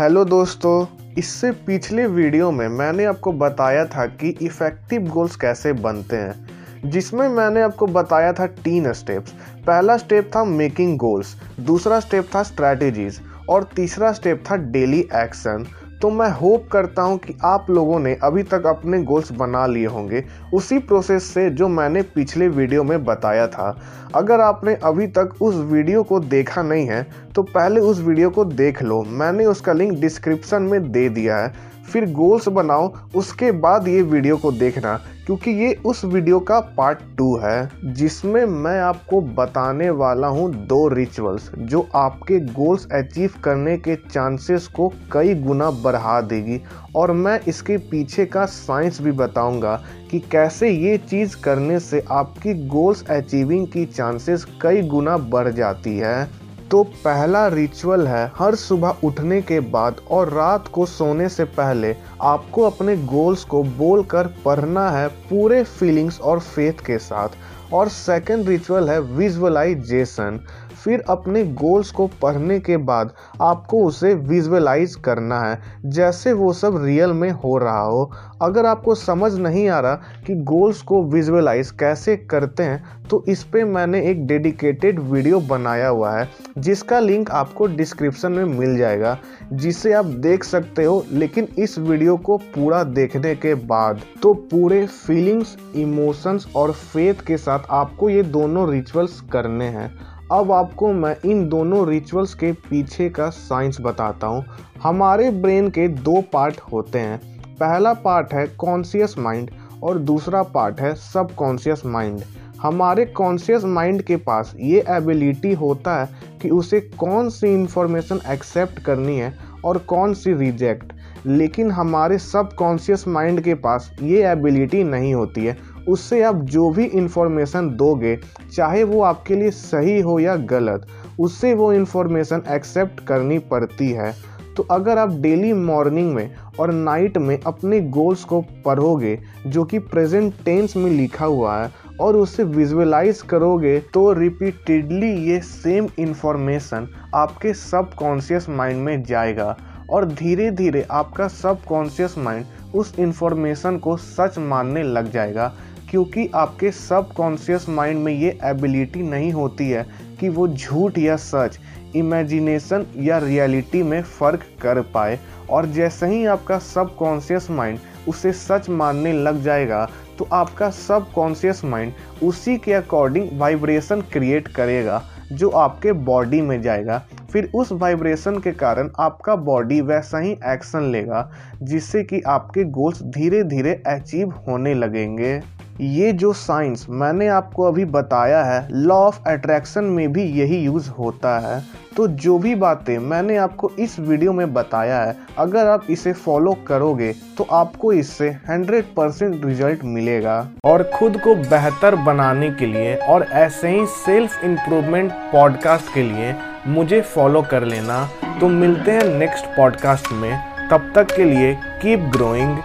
Hello दोस्तों, इससे पिछले वीडियो में मैंने आपको बताया था कि इफ़ेक्टिव गोल्स कैसे बनते हैं, जिसमें मैंने आपको बताया था तीन स्टेप्स पहला स्टेप था मेकिंग गोल्स दूसरा स्टेप था स्ट्रैटेजीज और तीसरा स्टेप था डेली एक्शन तो मैं होप करता हूँ कि आप लोगों ने अभी तक अपने गोल्स बना लिए होंगे। उसी प्रोसेस से जो मैंने पिछले वीडियो में बताया था। अगर आपने अभी तक उस वीडियो को देखा नहीं है तो पहले उस वीडियो को देख लो। मैंने उसका लिंक डिस्क्रिप्शन में दे दिया है। फिर गोल्स बनाओ, उसके बाद ये वीडियो को देखना, क्योंकि ये उस वीडियो का पार्ट टू है, जिसमें मैं आपको बताने वाला हूँ दो रिचुअल्स जो आपके गोल्स अचीव करने के चांसेस को कई गुना बढ़ा देगी। और मैं इसके पीछे का साइंस भी बताऊँगा कि कैसे ये चीज़ करने से आपकी गोल्स अचीविंग की चांसेस कई गुना बढ़ जाती है। तो पहला रिचुअल है, हर सुबह उठने के बाद और रात को सोने से पहले आपको अपने गोल्स को बोलकर पढ़ना है पूरे फीलिंग्स और फेथ के साथ। और सेकंड रिचुअल है विजुअलाइजेशन फिर अपने गोल्स को पढ़ने के बाद आपको उसे विजुअलाइज करना है, जैसे वो सब रियल में हो रहा हो। अगर आपको समझ नहीं आ रहा कि गोल्स को विजुअलाइज कैसे करते हैं तो इस पर मैंने एक डेडिकेटेड वीडियो बनाया हुआ है, जिसका लिंक आपको डिस्क्रिप्शन में मिल जाएगा, जिसे आप देख सकते हो, लेकिन इस वीडियो को पूरा देखने के बाद। तो पूरे फीलिंग्स इमोशंस और फेथ के साथ आपको ये दोनों रिचुअल्स करने हैं। अब आपको मैं इन दोनों रिचुअल्स के पीछे का साइंस बताता हूँ। हमारे ब्रेन के दो पार्ट होते हैं। पहला पार्ट है कॉन्शियस माइंड और दूसरा पार्ट है सब कॉन्शियस माइंड हमारे कॉन्शियस माइंड के पास ये एबिलिटी होता है कि उसे कौन सी इंफॉर्मेशन एक्सेप्ट करनी है और कौन सी रिजेक्ट लेकिन हमारे सब कॉन्शियस माइंड के पास ये एबिलिटी नहीं होती है। उससे आप जो भी इंफॉर्मेशन दोगे, चाहे वो आपके लिए सही हो या गलत, उससे वो इन्फॉर्मेशन एक्सेप्ट करनी पड़ती है। तो अगर आप डेली मॉर्निंग में और नाइट में अपने गोल्स को पढ़ोगे, जो कि प्रेजेंट टेंस में लिखा हुआ है, और उसे विजुअलाइज करोगे तो रिपीटेडली ये सेम इन्फॉर्मेशन आपके सब कॉन्शियस माइंड में जाएगा। और धीरे धीरे आपका सब कॉन्शियस माइंड उस इन्फॉर्मेशन को सच मानने लग जाएगा। क्योंकि आपके सब कॉन्शियस माइंड में ये एबिलिटी नहीं होती है कि वो झूठ या सच इमेजिनेशन या रियलिटी में फ़र्क कर पाए। और जैसे ही आपका सब कॉन्शियस माइंड उसे सच मानने लग जाएगा तो आपका सब कॉन्शियस माइंड उसी के अकॉर्डिंग वाइब्रेशन क्रिएट करेगा, जो आपके बॉडी में जाएगा। फिर उस वाइब्रेशन के कारण आपका बॉडी वैसा ही एक्शन लेगा, जिससे कि आपके गोल्स धीरे धीरे अचीव होने लगेंगे। ये जो साइंस मैंने आपको अभी बताया है लॉ ऑफ़ अट्रैक्शन में भी यही यूज़ होता है। तो जो भी बातें मैंने आपको इस वीडियो में बताया है, अगर आप इसे फॉलो करोगे तो आपको इससे 100 परसेंट रिज़ल्ट मिलेगा। और खुद को बेहतर बनाने के लिए और ऐसे ही सेल्फ इम्प्रूवमेंट पॉडकास्ट के लिए मुझे फॉलो कर लेना। तो मिलते हैं नेक्स्ट पॉडकास्ट में। तब तक के लिए कीप ग्रोइंग